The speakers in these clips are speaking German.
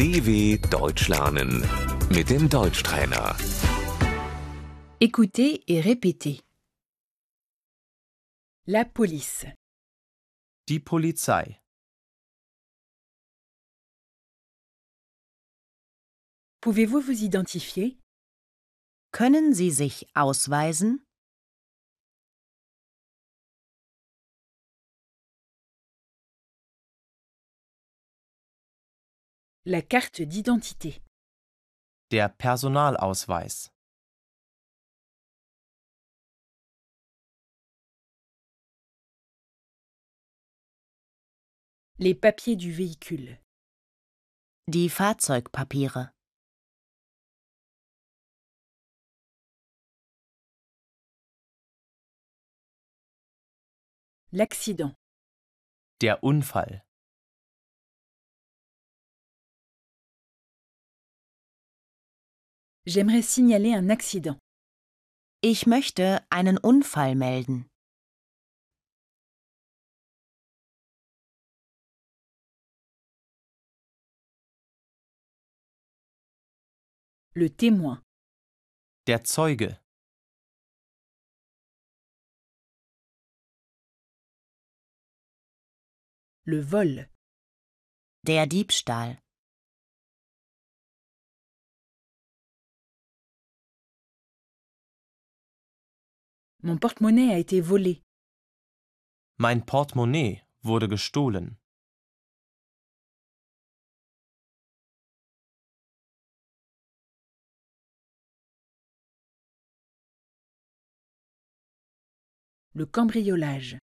DW Deutsch lernen mit dem Deutschtrainer. Écoutez et répétez. La police, Die Polizei. pouvez-vous vous identifier Können Sie sich ausweisen? La carte d'identité, Der Personalausweis. les papiers du véhicule, Die Fahrzeugpapiere. l'accident, Der Unfall. J'aimerais signaler un accident, Ich möchte einen Unfall melden. le témoin, Der Zeuge. le vol, Der Diebstahl. Mon porte-monnaie a été volé, Mein Portemonnaie wurde gestohlen. le cambriolage,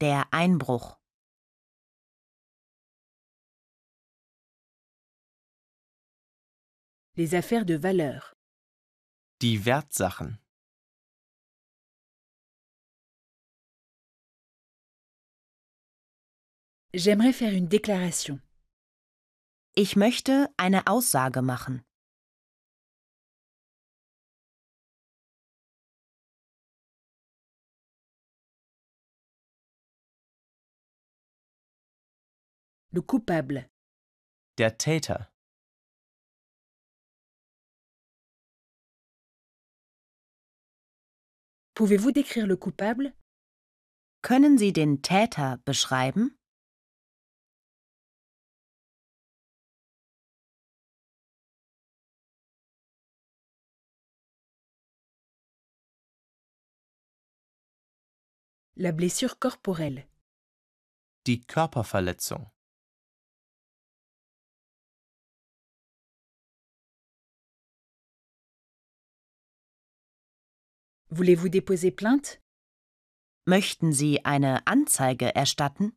Der Einbruch. les affaires de valeur, Die Wertsachen. J'aimerais faire une déclaration, Ich möchte eine Aussage machen. le coupable, Der Täter. pouvez-vous décrire le coupable Können Sie den Täter beschreiben? La blessure corporelle, Die Körperverletzung. voulez-vous déposer plainte Möchten Sie eine Anzeige erstatten?